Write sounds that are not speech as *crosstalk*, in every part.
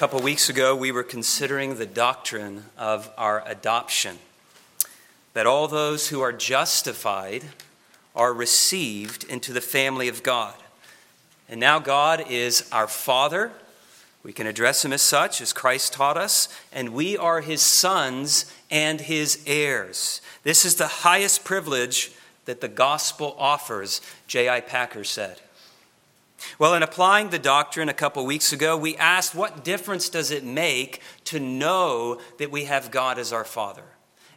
couple weeks ago, we were considering the doctrine of our adoption. That all those who are justified are received into the family of God. And now God is our Father. We can address him as such, as Christ taught us, and we are his sons and his heirs. This is the highest privilege that the gospel offers, J.I. Packer said. Well, in applying the doctrine a couple weeks ago, we asked what difference does it make to know that we have God as our Father?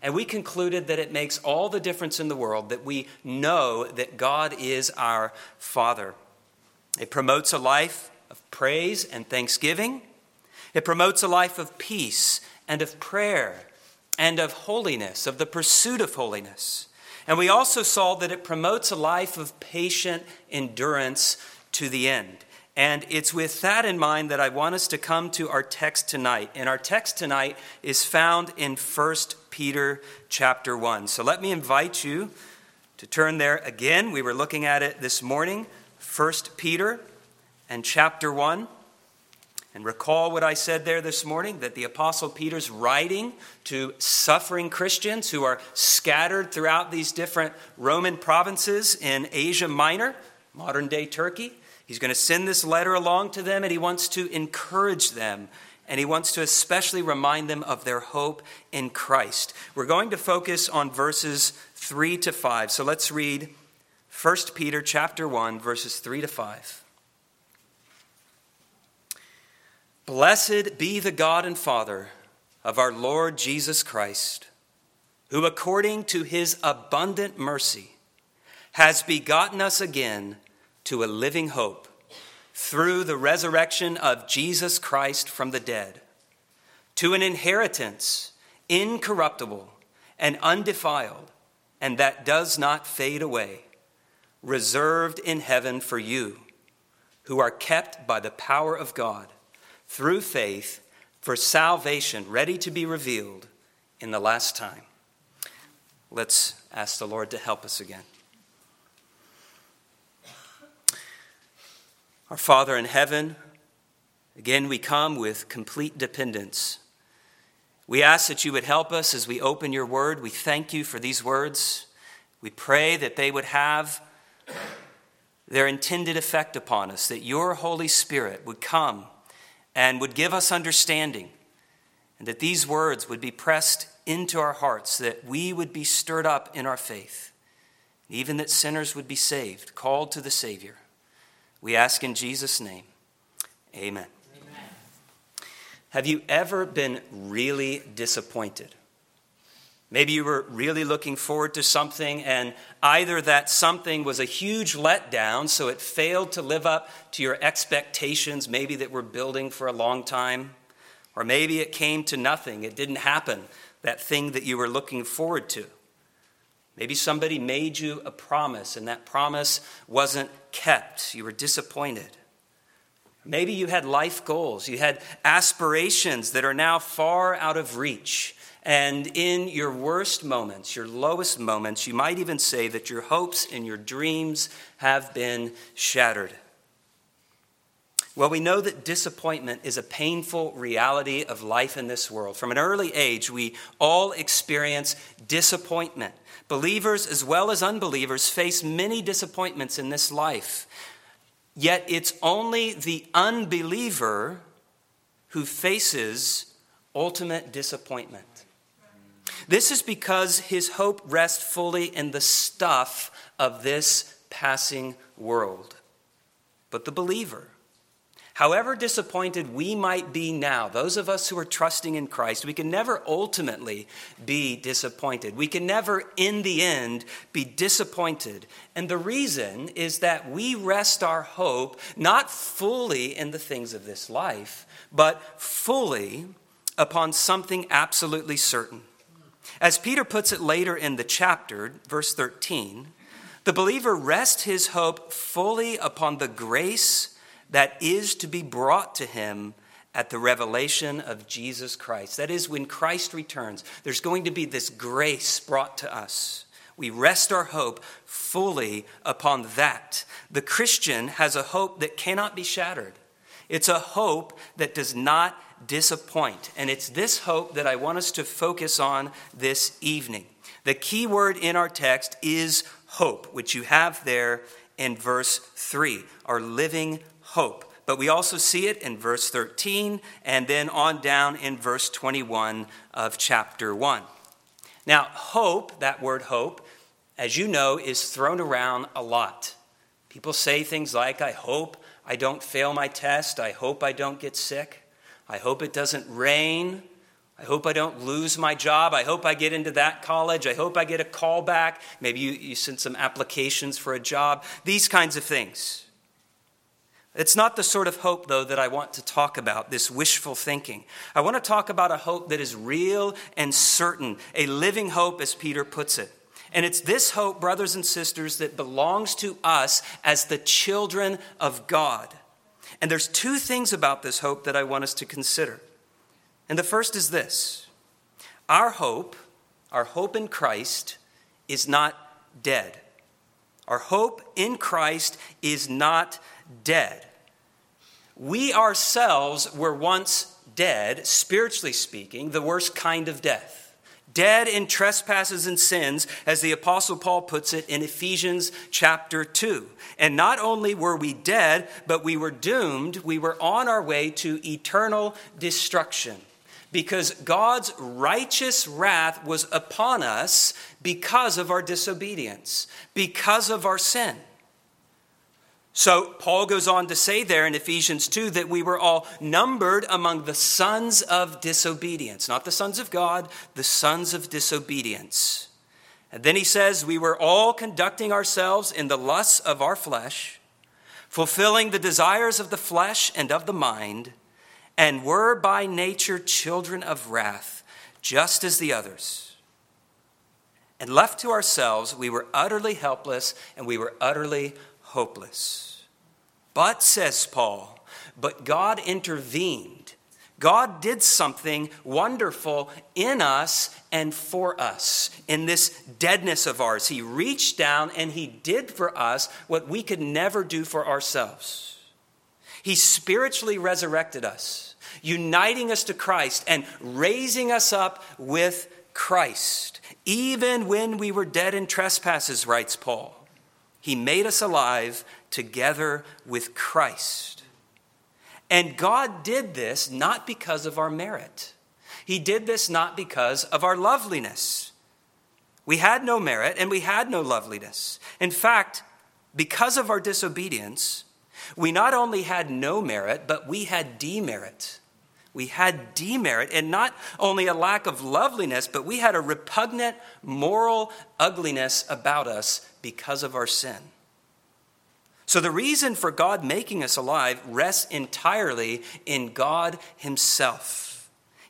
And we concluded that it makes all the difference in the world that we know that God is our Father. It promotes a life of praise and thanksgiving. It promotes a life of peace and of prayer and of holiness, of the pursuit of holiness. And we also saw that it promotes a life of patient endurance to the end. And it's with that in mind that I want us to come to our text tonight. And our text tonight is found in 1 Peter chapter 1. So let me invite you to turn there again. We were looking at it this morning, 1 Peter and chapter 1. And recall what I said there this morning that the Apostle Peter's writing to suffering Christians who are scattered throughout these different Roman provinces in Asia Minor, modern day Turkey. He's going to send this letter along to them and he wants to encourage them and he wants to especially remind them of their hope in Christ. We're going to focus on verses 3 to 5. So let's read 1 Peter chapter 1 verses 3 to 5. Blessed be the God and Father of our Lord Jesus Christ, who according to his abundant mercy has begotten us again to a living hope through the resurrection of Jesus Christ from the dead, to an inheritance incorruptible and undefiled, and that does not fade away, reserved in heaven for you, who are kept by the power of God through faith for salvation ready to be revealed in the last time. Let's ask the Lord to help us again. Our Father in heaven, again we come with complete dependence. We ask that you would help us as we open your word. We thank you for these words. We pray that they would have their intended effect upon us, that your Holy Spirit would come and would give us understanding, and that these words would be pressed into our hearts, that we would be stirred up in our faith, even that sinners would be saved, called to the Savior. We ask in Jesus' name. Amen. Amen. Have you ever been really disappointed? Maybe you were really looking forward to something, and either that something was a huge letdown, so it failed to live up to your expectations, maybe that were building for a long time, or maybe it came to nothing. It didn't happen, that thing that you were looking forward to. Maybe somebody made you a promise and that promise wasn't kept. You were disappointed. Maybe you had life goals, you had aspirations that are now far out of reach. And in your worst moments, your lowest moments, you might even say that your hopes and your dreams have been shattered. Well, we know that disappointment is a painful reality of life in this world. From an early age, we all experience disappointment. Believers as well as unbelievers face many disappointments in this life. Yet it's only the unbeliever who faces ultimate disappointment. This is because his hope rests fully in the stuff of this passing world. But the believer, However disappointed we might be now, those of us who are trusting in Christ, we can never ultimately be disappointed. We can never, in the end, be disappointed. And the reason is that we rest our hope not fully in the things of this life, but fully upon something absolutely certain. As Peter puts it later in the chapter, verse 13, the believer rests his hope fully upon the grace that is to be brought to him at the revelation of Jesus Christ. That is, when Christ returns, there's going to be this grace brought to us. We rest our hope fully upon that. The Christian has a hope that cannot be shattered. It's a hope that does not disappoint. And it's this hope that I want us to focus on this evening. The key word in our text is hope, which you have there in verse 3, our living hope. But we also see it in verse 13 and then on down in verse 21 of chapter 1. Now, hope, that word hope, as you know, is thrown around a lot. People say things like, I hope I don't fail my test. I hope I don't get sick. I hope it doesn't rain. I hope I don't lose my job. I hope I get into that college. I hope I get a call back. Maybe you, you send some applications for a job. These kinds of things. It's not the sort of hope, though, that I want to talk about, this wishful thinking. I want to talk about a hope that is real and certain, a living hope, as Peter puts it. And it's this hope, brothers and sisters, that belongs to us as the children of God. And there's two things about this hope that I want us to consider. And the first is this our hope, our hope in Christ, is not dead. Our hope in Christ is not dead. We ourselves were once dead, spiritually speaking, the worst kind of death. Dead in trespasses and sins, as the Apostle Paul puts it in Ephesians chapter 2. And not only were we dead, but we were doomed. We were on our way to eternal destruction because God's righteous wrath was upon us because of our disobedience, because of our sin. So, Paul goes on to say there in Ephesians 2 that we were all numbered among the sons of disobedience, not the sons of God, the sons of disobedience. And then he says, We were all conducting ourselves in the lusts of our flesh, fulfilling the desires of the flesh and of the mind and were by nature children of wrath, just as the others. And left to ourselves, we were utterly helpless and we were utterly hopeless. But, says Paul, but God intervened. God did something wonderful in us and for us in this deadness of ours. He reached down and He did for us what we could never do for ourselves. He spiritually resurrected us, uniting us to Christ and raising us up with Christ. Even when we were dead in trespasses, writes Paul, He made us alive together with Christ. And God did this not because of our merit. He did this not because of our loveliness. We had no merit and we had no loveliness. In fact, because of our disobedience, we not only had no merit, but we had demerit. We had demerit, and not only a lack of loveliness, but we had a repugnant moral ugliness about us because of our sin. So, the reason for God making us alive rests entirely in God Himself.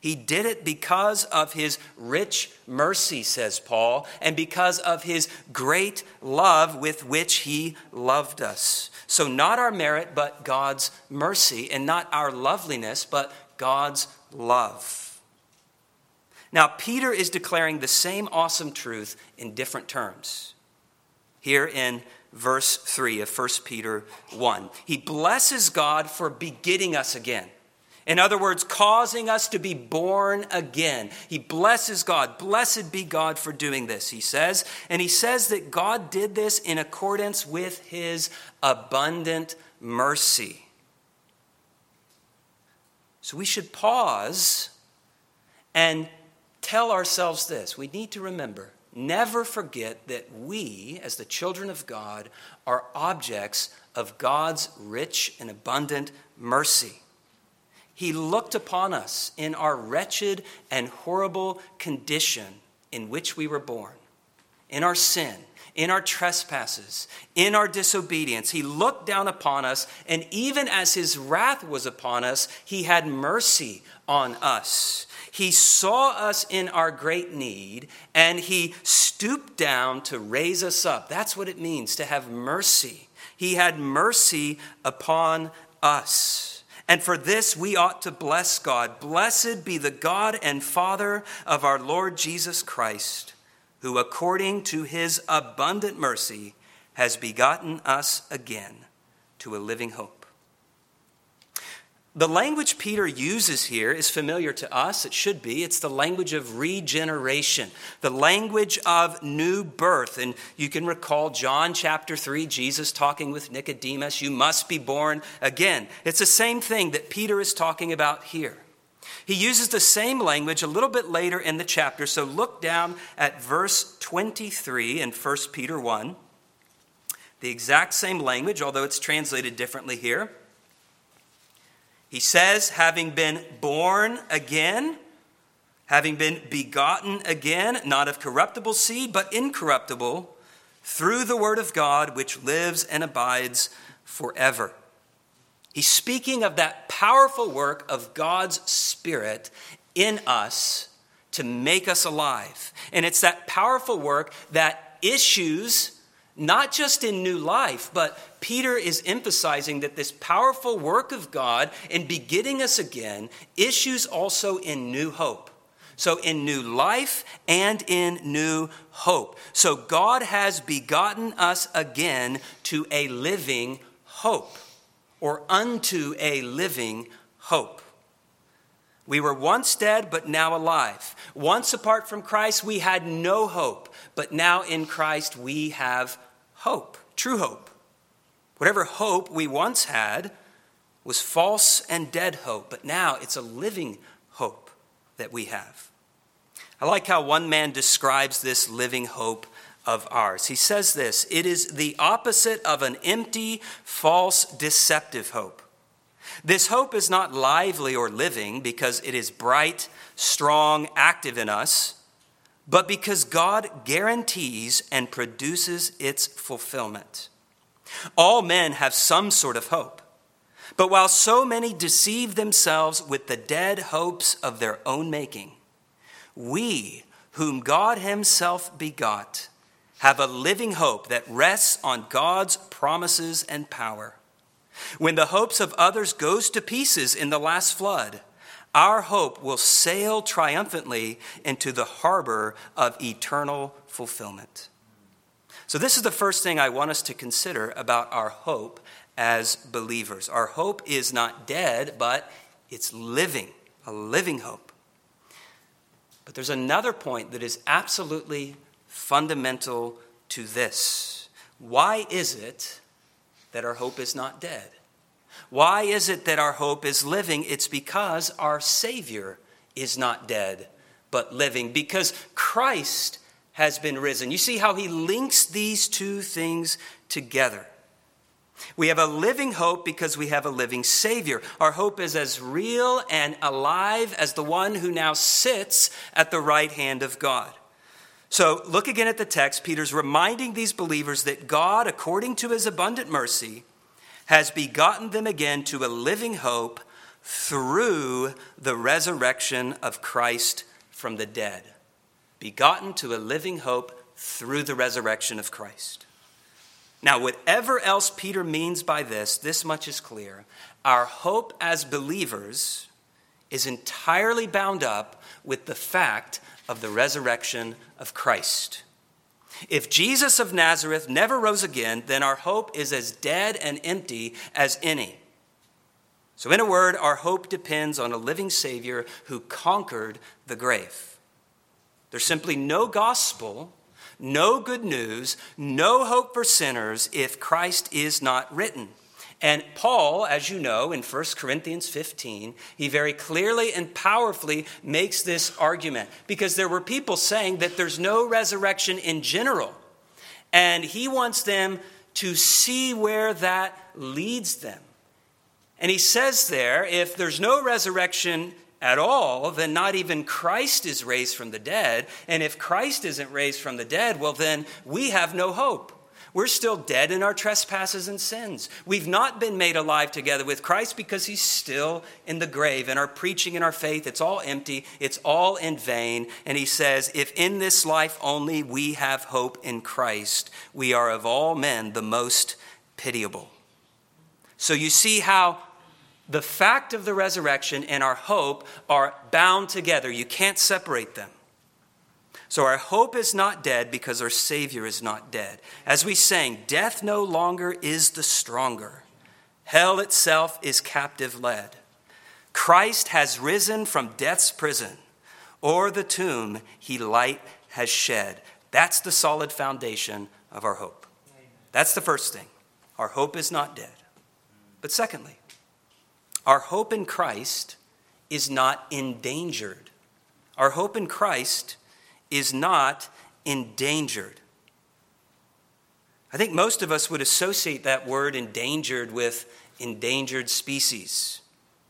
He did it because of his rich mercy, says Paul, and because of his great love with which he loved us. So, not our merit, but God's mercy, and not our loveliness, but God's love. Now, Peter is declaring the same awesome truth in different terms. Here in verse 3 of 1 Peter 1, he blesses God for begetting us again. In other words, causing us to be born again. He blesses God. Blessed be God for doing this, he says. And he says that God did this in accordance with his abundant mercy. So we should pause and tell ourselves this. We need to remember never forget that we, as the children of God, are objects of God's rich and abundant mercy. He looked upon us in our wretched and horrible condition in which we were born, in our sin, in our trespasses, in our disobedience. He looked down upon us, and even as his wrath was upon us, he had mercy on us. He saw us in our great need, and he stooped down to raise us up. That's what it means to have mercy. He had mercy upon us. And for this we ought to bless God. Blessed be the God and Father of our Lord Jesus Christ, who according to his abundant mercy has begotten us again to a living hope. The language Peter uses here is familiar to us. It should be. It's the language of regeneration, the language of new birth. And you can recall John chapter 3, Jesus talking with Nicodemus, you must be born again. It's the same thing that Peter is talking about here. He uses the same language a little bit later in the chapter. So look down at verse 23 in 1 Peter 1. The exact same language, although it's translated differently here. He says, having been born again, having been begotten again, not of corruptible seed, but incorruptible, through the word of God, which lives and abides forever. He's speaking of that powerful work of God's Spirit in us to make us alive. And it's that powerful work that issues not just in new life, but Peter is emphasizing that this powerful work of God in begetting us again issues also in new hope. So, in new life and in new hope. So, God has begotten us again to a living hope, or unto a living hope. We were once dead, but now alive. Once apart from Christ, we had no hope, but now in Christ we have hope, true hope. Whatever hope we once had was false and dead hope, but now it's a living hope that we have. I like how one man describes this living hope of ours. He says this it is the opposite of an empty, false, deceptive hope. This hope is not lively or living because it is bright, strong, active in us but because God guarantees and produces its fulfillment. All men have some sort of hope. But while so many deceive themselves with the dead hopes of their own making, we, whom God Himself begot, have a living hope that rests on God's promises and power. When the hopes of others goes to pieces in the last flood, our hope will sail triumphantly into the harbor of eternal fulfillment. So, this is the first thing I want us to consider about our hope as believers. Our hope is not dead, but it's living, a living hope. But there's another point that is absolutely fundamental to this. Why is it that our hope is not dead? Why is it that our hope is living? It's because our Savior is not dead, but living, because Christ has been risen. You see how he links these two things together. We have a living hope because we have a living Savior. Our hope is as real and alive as the one who now sits at the right hand of God. So look again at the text. Peter's reminding these believers that God, according to his abundant mercy, has begotten them again to a living hope through the resurrection of Christ from the dead. Begotten to a living hope through the resurrection of Christ. Now, whatever else Peter means by this, this much is clear. Our hope as believers is entirely bound up with the fact of the resurrection of Christ. If Jesus of Nazareth never rose again, then our hope is as dead and empty as any. So, in a word, our hope depends on a living Savior who conquered the grave. There's simply no gospel, no good news, no hope for sinners if Christ is not written. And Paul, as you know, in 1 Corinthians 15, he very clearly and powerfully makes this argument because there were people saying that there's no resurrection in general. And he wants them to see where that leads them. And he says there if there's no resurrection at all, then not even Christ is raised from the dead. And if Christ isn't raised from the dead, well, then we have no hope. We're still dead in our trespasses and sins. We've not been made alive together with Christ because he's still in the grave. And our preaching and our faith, it's all empty, it's all in vain. And he says, If in this life only we have hope in Christ, we are of all men the most pitiable. So you see how the fact of the resurrection and our hope are bound together. You can't separate them. So our hope is not dead because our Savior is not dead. As we sang, death no longer is the stronger, hell itself is captive led. Christ has risen from death's prison, or the tomb he light has shed. That's the solid foundation of our hope. That's the first thing. Our hope is not dead. But secondly, our hope in Christ is not endangered. Our hope in Christ is not endangered. I think most of us would associate that word endangered with endangered species.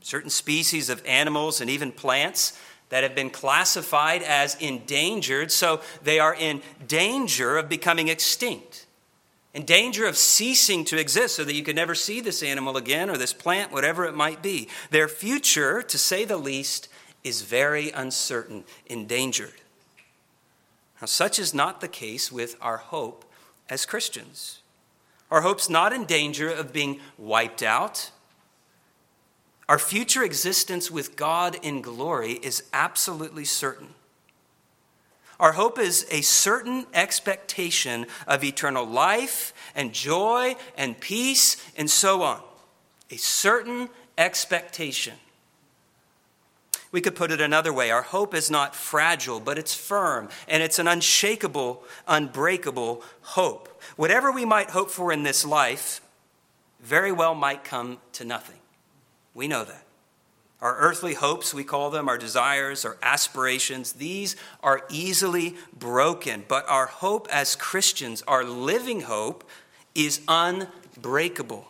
Certain species of animals and even plants that have been classified as endangered, so they are in danger of becoming extinct, in danger of ceasing to exist, so that you could never see this animal again or this plant, whatever it might be. Their future, to say the least, is very uncertain, endangered. Now, such is not the case with our hope as Christians. Our hope's not in danger of being wiped out. Our future existence with God in glory is absolutely certain. Our hope is a certain expectation of eternal life and joy and peace and so on. A certain expectation. We could put it another way our hope is not fragile, but it's firm, and it's an unshakable, unbreakable hope. Whatever we might hope for in this life very well might come to nothing. We know that. Our earthly hopes, we call them, our desires, our aspirations, these are easily broken. But our hope as Christians, our living hope, is unbreakable.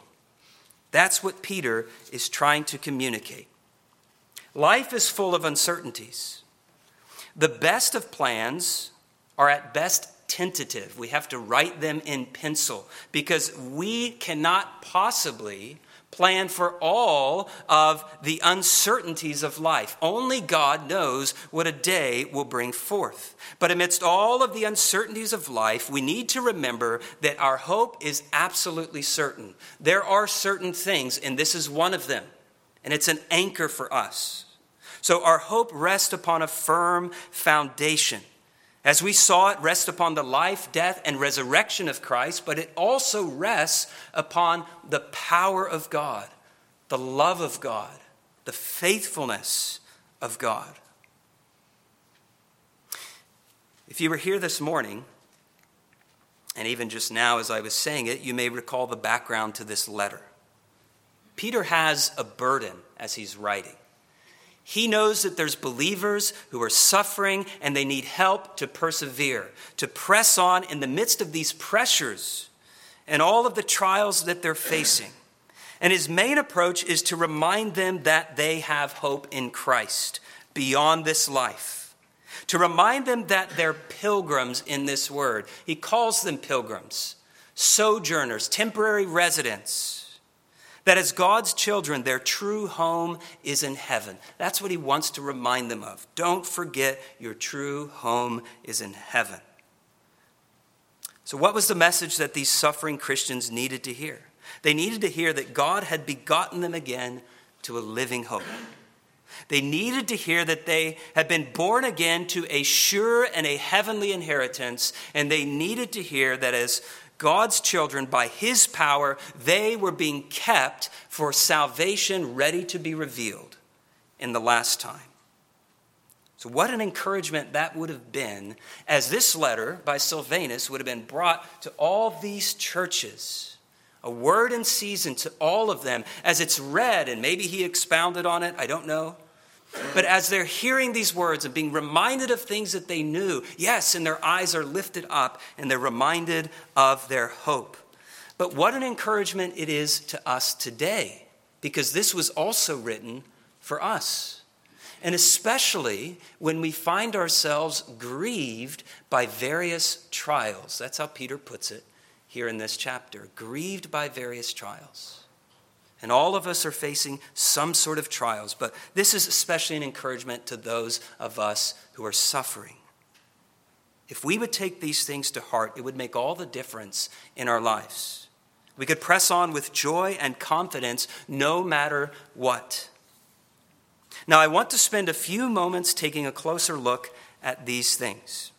That's what Peter is trying to communicate. Life is full of uncertainties. The best of plans are at best tentative. We have to write them in pencil because we cannot possibly plan for all of the uncertainties of life. Only God knows what a day will bring forth. But amidst all of the uncertainties of life, we need to remember that our hope is absolutely certain. There are certain things, and this is one of them, and it's an anchor for us. So our hope rests upon a firm foundation. As we saw, it rests upon the life, death, and resurrection of Christ, but it also rests upon the power of God, the love of God, the faithfulness of God. If you were here this morning, and even just now as I was saying it, you may recall the background to this letter. Peter has a burden as he's writing. He knows that there's believers who are suffering and they need help to persevere, to press on in the midst of these pressures and all of the trials that they're facing. And his main approach is to remind them that they have hope in Christ beyond this life, to remind them that they're pilgrims in this word. He calls them pilgrims, sojourners, temporary residents that as God's children, their true home is in heaven. That's what he wants to remind them of. Don't forget your true home is in heaven. So, what was the message that these suffering Christians needed to hear? They needed to hear that God had begotten them again to a living hope. They needed to hear that they had been born again to a sure and a heavenly inheritance, and they needed to hear that as God's children, by his power, they were being kept for salvation ready to be revealed in the last time. So, what an encouragement that would have been as this letter by Silvanus would have been brought to all these churches. A word in season to all of them as it's read, and maybe he expounded on it, I don't know. But as they're hearing these words and being reminded of things that they knew, yes, and their eyes are lifted up and they're reminded of their hope. But what an encouragement it is to us today, because this was also written for us. And especially when we find ourselves grieved by various trials. That's how Peter puts it here in this chapter grieved by various trials. And all of us are facing some sort of trials, but this is especially an encouragement to those of us who are suffering. If we would take these things to heart, it would make all the difference in our lives. We could press on with joy and confidence no matter what. Now, I want to spend a few moments taking a closer look at these things.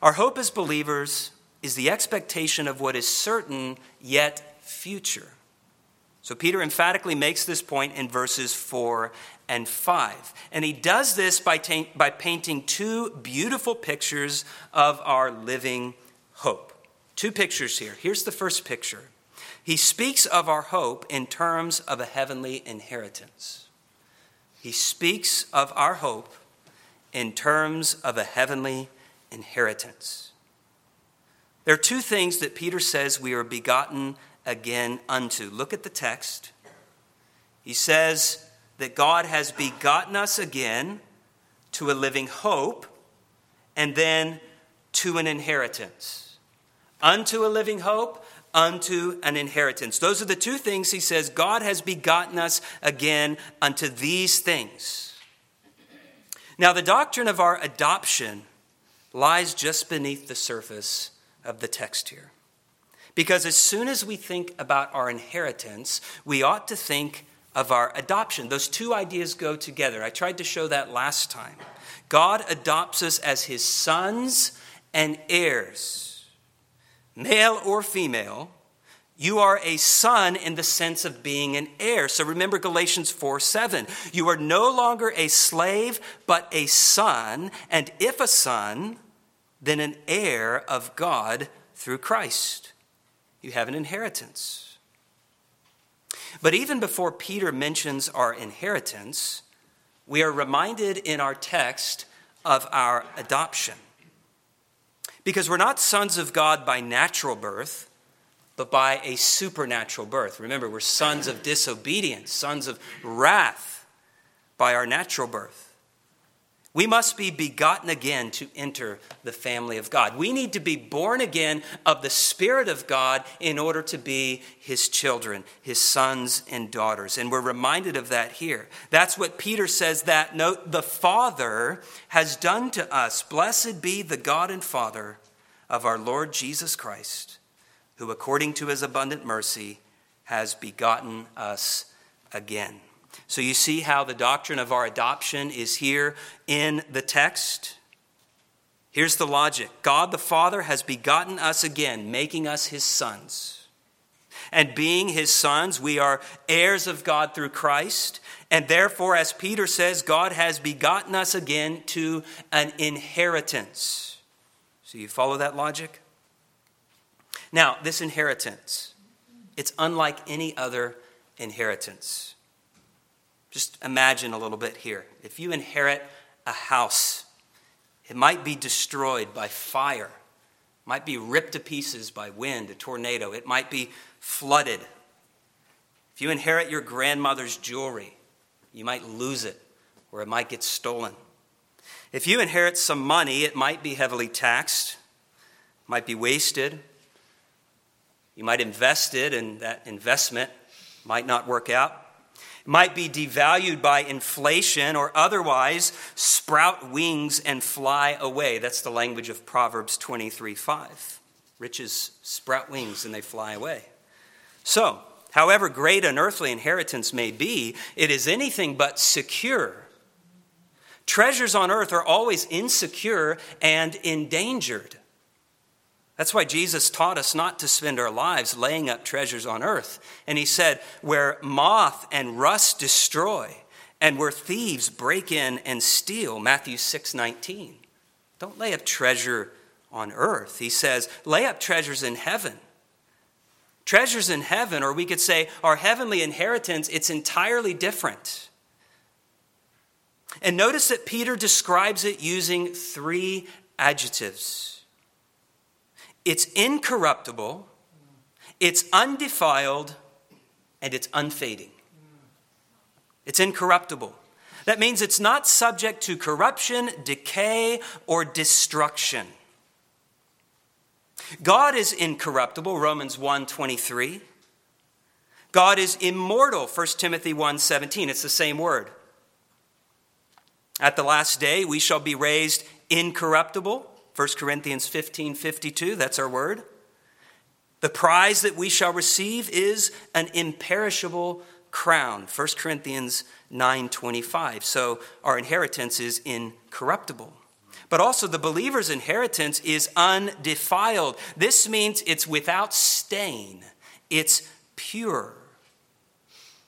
Our hope as believers is the expectation of what is certain yet future. So Peter emphatically makes this point in verses 4 and 5. And he does this by, ta- by painting two beautiful pictures of our living hope. Two pictures here. Here's the first picture. He speaks of our hope in terms of a heavenly inheritance. He speaks of our hope in terms of a heavenly inheritance. There are two things that Peter says we are begotten again unto. Look at the text. He says that God has begotten us again to a living hope and then to an inheritance. Unto a living hope, unto an inheritance. Those are the two things he says God has begotten us again unto these things. Now, the doctrine of our adoption lies just beneath the surface of the text here. Because as soon as we think about our inheritance, we ought to think of our adoption. Those two ideas go together. I tried to show that last time. God adopts us as his sons and heirs, male or female. You are a son in the sense of being an heir. So remember Galatians 4 7. You are no longer a slave, but a son, and if a son, then an heir of God through Christ. You have an inheritance. But even before Peter mentions our inheritance, we are reminded in our text of our adoption. Because we're not sons of God by natural birth, but by a supernatural birth. Remember, we're sons of disobedience, sons of wrath by our natural birth. We must be begotten again to enter the family of God. We need to be born again of the Spirit of God in order to be His children, His sons and daughters. And we're reminded of that here. That's what Peter says that note the Father has done to us. Blessed be the God and Father of our Lord Jesus Christ, who according to His abundant mercy has begotten us again. So you see how the doctrine of our adoption is here in the text. Here's the logic God the Father has begotten us again, making us his sons. And being his sons, we are heirs of God through Christ. And therefore, as Peter says, God has begotten us again to an inheritance. So you follow that logic? Now, this inheritance, it's unlike any other inheritance. Just imagine a little bit here. If you inherit a house, it might be destroyed by fire, it might be ripped to pieces by wind, a tornado, it might be flooded. If you inherit your grandmother's jewelry, you might lose it or it might get stolen. If you inherit some money, it might be heavily taxed, might be wasted. You might invest it, and that investment might not work out might be devalued by inflation or otherwise sprout wings and fly away. That's the language of Proverbs 23 5. Riches sprout wings and they fly away. So, however great an earthly inheritance may be, it is anything but secure. Treasures on earth are always insecure and endangered. That's why Jesus taught us not to spend our lives laying up treasures on earth. And he said, where moth and rust destroy, and where thieves break in and steal, Matthew 6 19. Don't lay up treasure on earth. He says, lay up treasures in heaven. Treasures in heaven, or we could say our heavenly inheritance, it's entirely different. And notice that Peter describes it using three adjectives it's incorruptible, it's undefiled, and it's unfading. It's incorruptible. That means it's not subject to corruption, decay, or destruction. God is incorruptible, Romans 1:23. God is immortal, 1 Timothy 1:17. It's the same word. At the last day we shall be raised incorruptible, 1 Corinthians 15 52, that's our word. The prize that we shall receive is an imperishable crown. 1 Corinthians 9:25. So our inheritance is incorruptible. But also the believer's inheritance is undefiled. This means it's without stain. It's pure.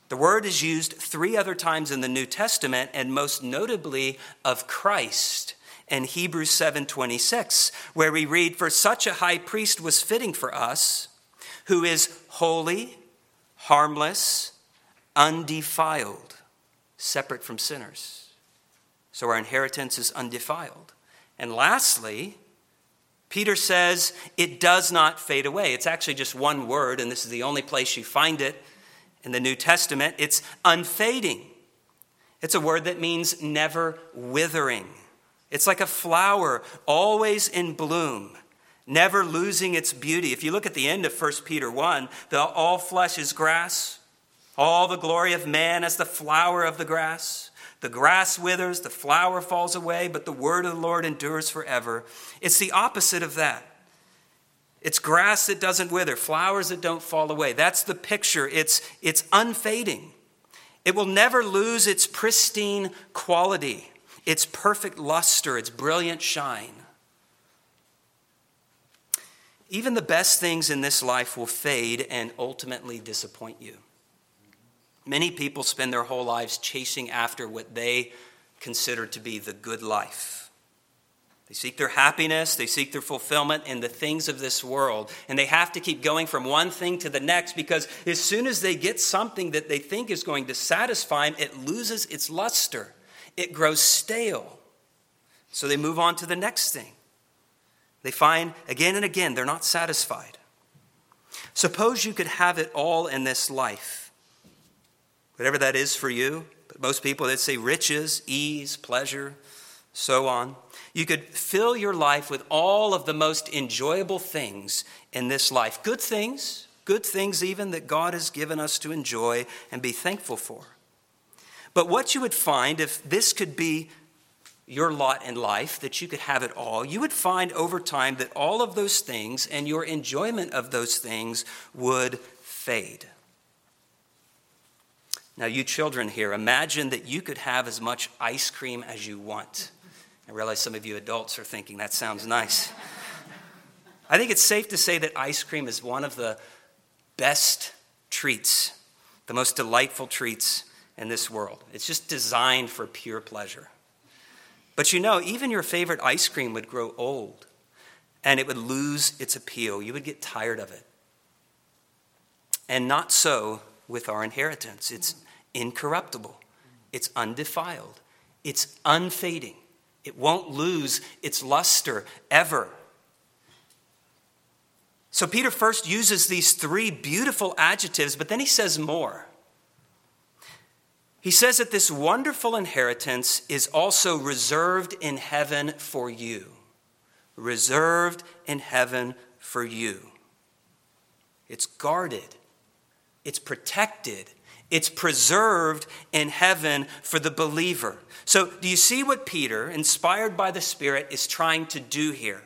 The word is used three other times in the New Testament, and most notably of Christ in Hebrews 7:26, where we read, "For such a high priest was fitting for us, who is holy, harmless, undefiled, separate from sinners." So our inheritance is undefiled. And lastly, Peter says it does not fade away. It's actually just one word, and this is the only place you find it in the New Testament. It's unfading. It's a word that means never withering. It's like a flower always in bloom, never losing its beauty. If you look at the end of 1 Peter 1, the all flesh is grass, all the glory of man as the flower of the grass. The grass withers, the flower falls away, but the word of the Lord endures forever. It's the opposite of that. It's grass that doesn't wither, flowers that don't fall away. That's the picture. It's, it's unfading. It will never lose its pristine quality, its perfect luster, its brilliant shine. Even the best things in this life will fade and ultimately disappoint you. Many people spend their whole lives chasing after what they consider to be the good life. They seek their happiness, they seek their fulfillment in the things of this world, and they have to keep going from one thing to the next because as soon as they get something that they think is going to satisfy them, it loses its luster. It grows stale. So they move on to the next thing. They find again and again they're not satisfied. Suppose you could have it all in this life whatever that is for you. But most people, that say riches, ease, pleasure, so on. You could fill your life with all of the most enjoyable things in this life. Good things, good things even that God has given us to enjoy and be thankful for. But what you would find if this could be your lot in life, that you could have it all, you would find over time that all of those things and your enjoyment of those things would fade. Now, you children here, imagine that you could have as much ice cream as you want. I realize some of you adults are thinking that sounds nice. *laughs* I think it's safe to say that ice cream is one of the best treats, the most delightful treats in this world. It's just designed for pure pleasure. But you know, even your favorite ice cream would grow old and it would lose its appeal. You would get tired of it. And not so with our inheritance. It's incorruptible, it's undefiled, it's unfading, it won't lose its luster ever. So Peter first uses these three beautiful adjectives, but then he says more. He says that this wonderful inheritance is also reserved in heaven for you. Reserved in heaven for you. It's guarded, it's protected, it's preserved in heaven for the believer. So, do you see what Peter, inspired by the Spirit, is trying to do here?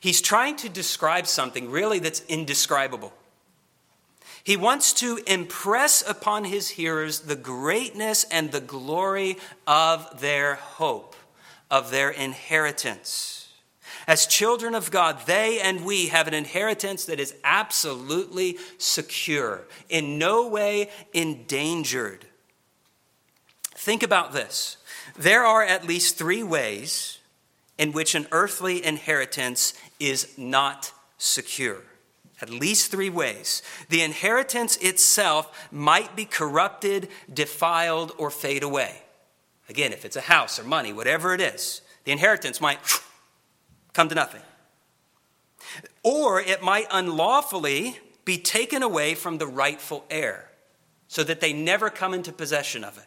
He's trying to describe something really that's indescribable. He wants to impress upon his hearers the greatness and the glory of their hope, of their inheritance. As children of God, they and we have an inheritance that is absolutely secure, in no way endangered. Think about this. There are at least three ways in which an earthly inheritance is not secure. At least three ways. The inheritance itself might be corrupted, defiled, or fade away. Again, if it's a house or money, whatever it is, the inheritance might *sniffs* come to nothing. Or it might unlawfully be taken away from the rightful heir so that they never come into possession of it.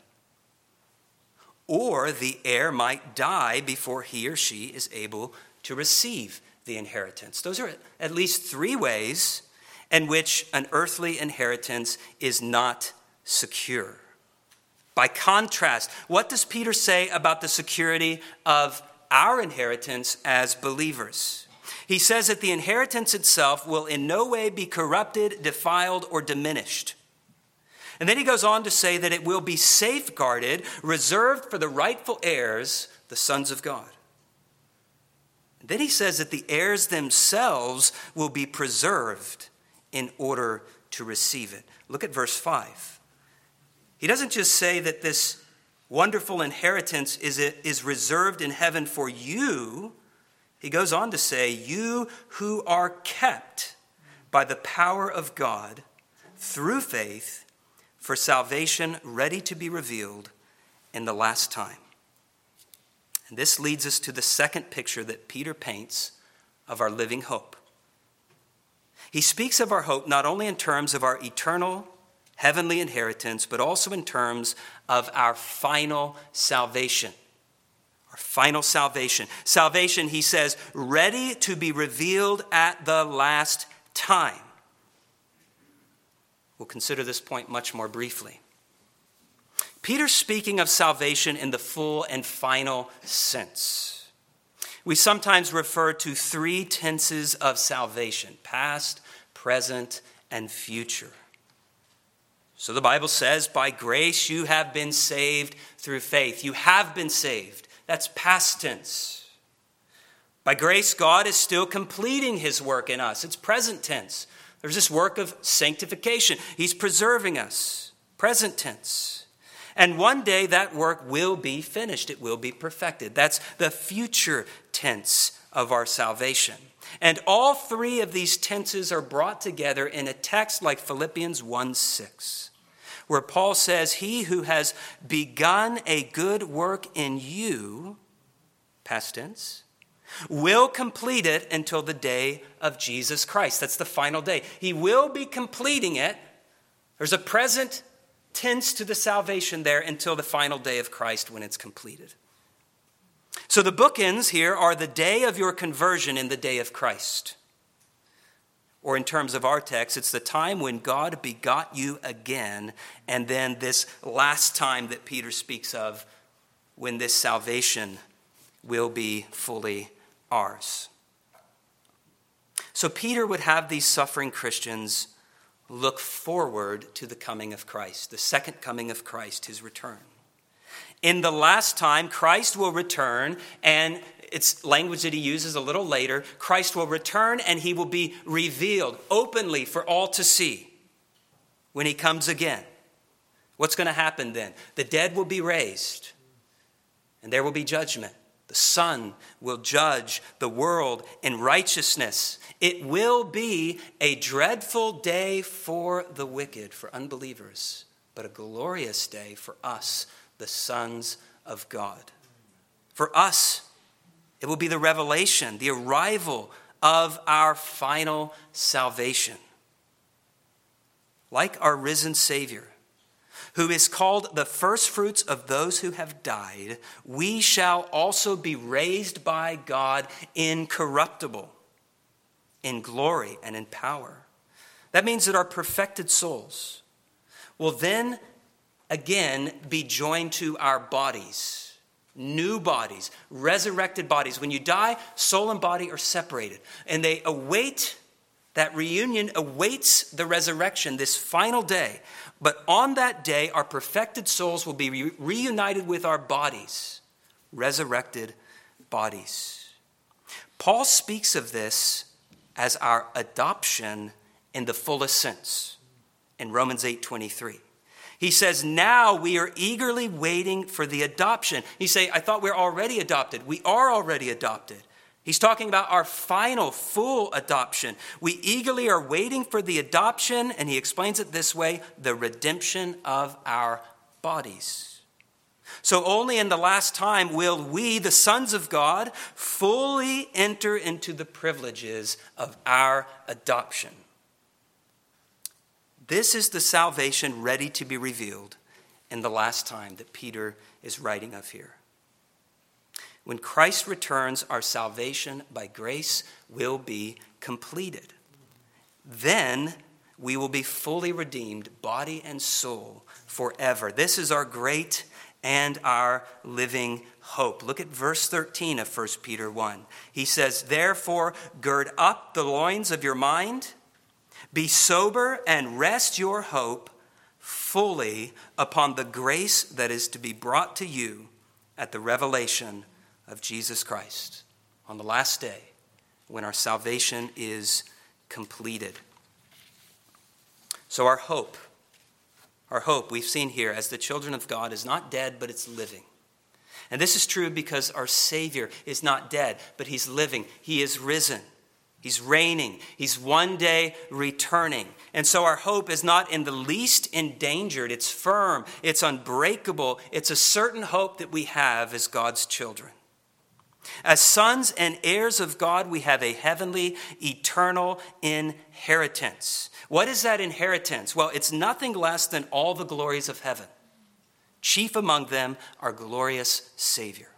Or the heir might die before he or she is able to receive the inheritance. Those are at least three ways in which an earthly inheritance is not secure. By contrast, what does Peter say about the security of our inheritance as believers. He says that the inheritance itself will in no way be corrupted, defiled, or diminished. And then he goes on to say that it will be safeguarded, reserved for the rightful heirs, the sons of God. Then he says that the heirs themselves will be preserved in order to receive it. Look at verse 5. He doesn't just say that this wonderful inheritance is, is reserved in heaven for you. He goes on to say, You who are kept by the power of God through faith for salvation ready to be revealed in the last time. This leads us to the second picture that Peter paints of our living hope. He speaks of our hope not only in terms of our eternal heavenly inheritance, but also in terms of our final salvation. Our final salvation. Salvation, he says, ready to be revealed at the last time. We'll consider this point much more briefly. Peter's speaking of salvation in the full and final sense. We sometimes refer to three tenses of salvation past, present, and future. So the Bible says, by grace you have been saved through faith. You have been saved. That's past tense. By grace, God is still completing his work in us. It's present tense. There's this work of sanctification. He's preserving us. Present tense. And one day that work will be finished, it will be perfected. That's the future tense of our salvation. And all three of these tenses are brought together in a text like Philippians 1 6 where Paul says, He who has begun a good work in you, past tense, will complete it until the day of Jesus Christ. That's the final day. He will be completing it. There's a present tense to the salvation there until the final day of Christ when it's completed. So the bookends here are the day of your conversion and the day of Christ. Or, in terms of our text, it's the time when God begot you again, and then this last time that Peter speaks of when this salvation will be fully ours. So, Peter would have these suffering Christians look forward to the coming of Christ, the second coming of Christ, his return. In the last time, Christ will return and it's language that he uses a little later. Christ will return and he will be revealed openly for all to see when he comes again. What's going to happen then? The dead will be raised and there will be judgment. The Son will judge the world in righteousness. It will be a dreadful day for the wicked, for unbelievers, but a glorious day for us, the sons of God. For us, it will be the revelation, the arrival of our final salvation. Like our risen Savior, who is called the firstfruits of those who have died, we shall also be raised by God incorruptible, in glory and in power. That means that our perfected souls will then again be joined to our bodies new bodies, resurrected bodies. When you die, soul and body are separated, and they await that reunion awaits the resurrection, this final day. But on that day, our perfected souls will be re- reunited with our bodies, resurrected bodies. Paul speaks of this as our adoption in the fullest sense in Romans 8 23. He says, Now we are eagerly waiting for the adoption. You say, I thought we we're already adopted. We are already adopted. He's talking about our final, full adoption. We eagerly are waiting for the adoption, and he explains it this way the redemption of our bodies. So, only in the last time will we, the sons of God, fully enter into the privileges of our adoption. This is the salvation ready to be revealed in the last time that Peter is writing of here. When Christ returns, our salvation by grace will be completed. Then we will be fully redeemed, body and soul, forever. This is our great and our living hope. Look at verse 13 of 1 Peter 1. He says, Therefore, gird up the loins of your mind be sober and rest your hope fully upon the grace that is to be brought to you at the revelation of Jesus Christ on the last day when our salvation is completed. So, our hope, our hope, we've seen here as the children of God, is not dead, but it's living. And this is true because our Savior is not dead, but He's living. He is risen. He's reigning. He's one day returning. And so our hope is not in the least endangered. It's firm. It's unbreakable. It's a certain hope that we have as God's children. As sons and heirs of God, we have a heavenly, eternal inheritance. What is that inheritance? Well, it's nothing less than all the glories of heaven. Chief among them, our glorious Savior.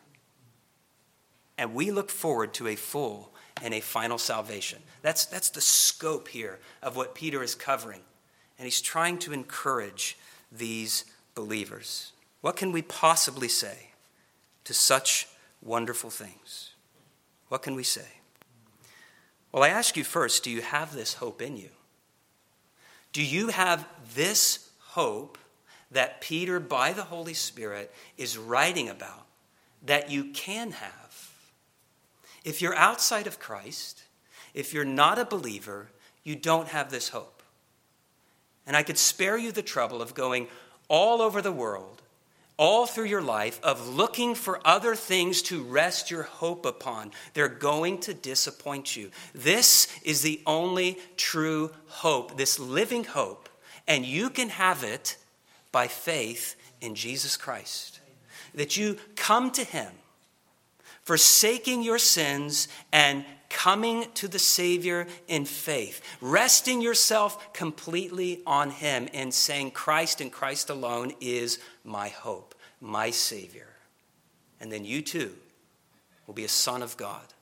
And we look forward to a full and a final salvation. That's, that's the scope here of what Peter is covering. And he's trying to encourage these believers. What can we possibly say to such wonderful things? What can we say? Well, I ask you first do you have this hope in you? Do you have this hope that Peter, by the Holy Spirit, is writing about that you can have? If you're outside of Christ, if you're not a believer, you don't have this hope. And I could spare you the trouble of going all over the world all through your life of looking for other things to rest your hope upon. They're going to disappoint you. This is the only true hope, this living hope, and you can have it by faith in Jesus Christ. That you come to Him, forsaking your sins and coming to the Savior in faith, resting yourself completely on Him and saying, Christ and Christ alone is my hope, my Savior. And then you too will be a son of God,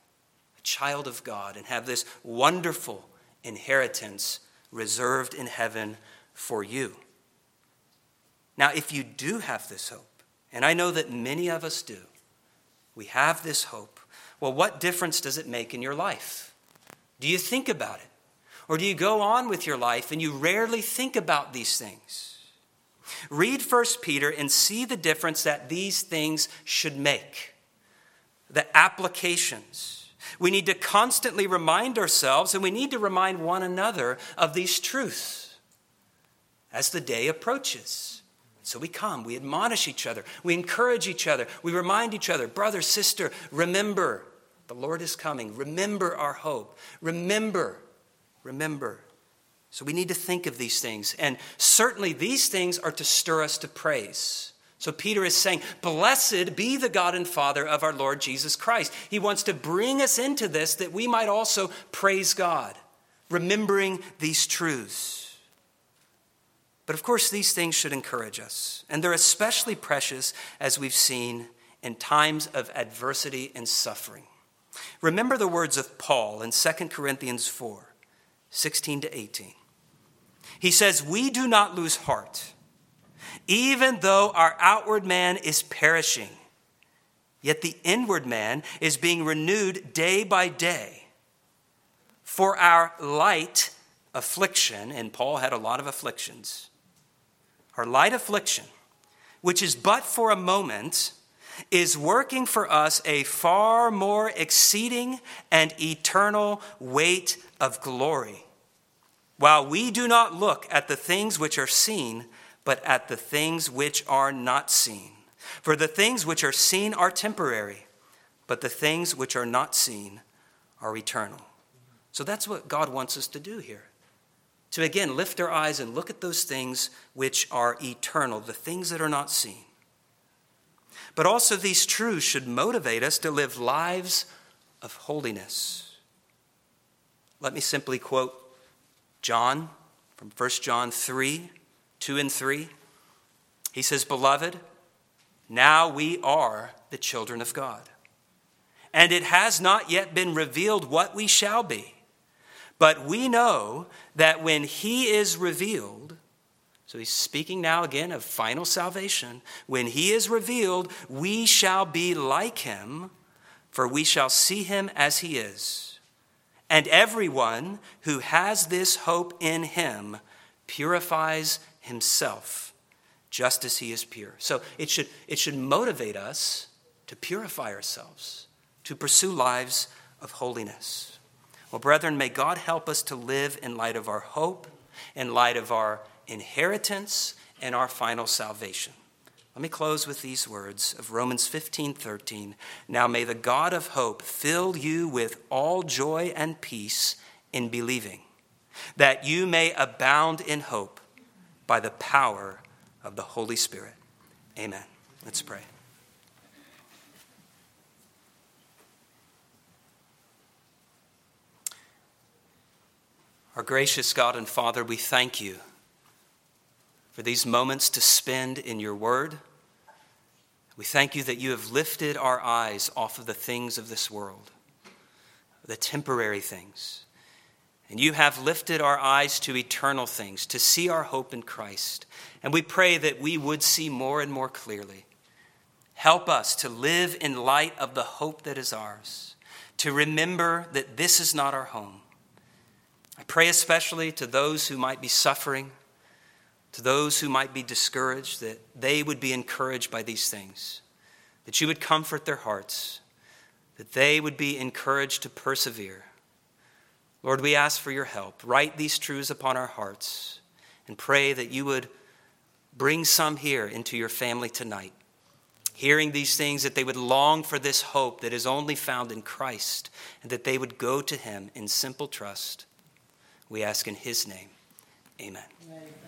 a child of God, and have this wonderful inheritance reserved in heaven for you. Now, if you do have this hope, and I know that many of us do, we have this hope well, what difference does it make in your life? Do you think about it? Or do you go on with your life and you rarely think about these things? Read 1 Peter and see the difference that these things should make. The applications. We need to constantly remind ourselves and we need to remind one another of these truths as the day approaches. So we come, we admonish each other, we encourage each other, we remind each other, brother, sister, remember, the Lord is coming. Remember our hope. Remember, remember. So we need to think of these things. And certainly these things are to stir us to praise. So Peter is saying, Blessed be the God and Father of our Lord Jesus Christ. He wants to bring us into this that we might also praise God, remembering these truths. But of course, these things should encourage us. And they're especially precious, as we've seen, in times of adversity and suffering. Remember the words of Paul in 2 Corinthians 4 16 to 18. He says, We do not lose heart, even though our outward man is perishing, yet the inward man is being renewed day by day. For our light affliction, and Paul had a lot of afflictions, our light affliction, which is but for a moment, is working for us a far more exceeding and eternal weight of glory. While we do not look at the things which are seen, but at the things which are not seen. For the things which are seen are temporary, but the things which are not seen are eternal. So that's what God wants us to do here. To again lift our eyes and look at those things which are eternal, the things that are not seen. But also, these truths should motivate us to live lives of holiness. Let me simply quote John from 1 John 3 2 and 3. He says, Beloved, now we are the children of God. And it has not yet been revealed what we shall be. But we know that when he is revealed, so he's speaking now again of final salvation. When he is revealed, we shall be like him, for we shall see him as he is. And everyone who has this hope in him purifies himself, just as he is pure. So it should, it should motivate us to purify ourselves, to pursue lives of holiness. Well, brethren, may God help us to live in light of our hope, in light of our inheritance and our final salvation. Let me close with these words of Romans 15 13. Now may the God of hope fill you with all joy and peace in believing, that you may abound in hope by the power of the Holy Spirit. Amen. Let's pray. Our gracious God and Father, we thank you for these moments to spend in your word. We thank you that you have lifted our eyes off of the things of this world, the temporary things. And you have lifted our eyes to eternal things, to see our hope in Christ. And we pray that we would see more and more clearly. Help us to live in light of the hope that is ours, to remember that this is not our home. I pray especially to those who might be suffering to those who might be discouraged, that they would be encouraged by these things, that you would comfort their hearts, that they would be encouraged to persevere. Lord, we ask for your help. Write these truths upon our hearts and pray that you would bring some here into your family tonight. Hearing these things, that they would long for this hope that is only found in Christ, and that they would go to him in simple trust. We ask in his name. Amen. Amen.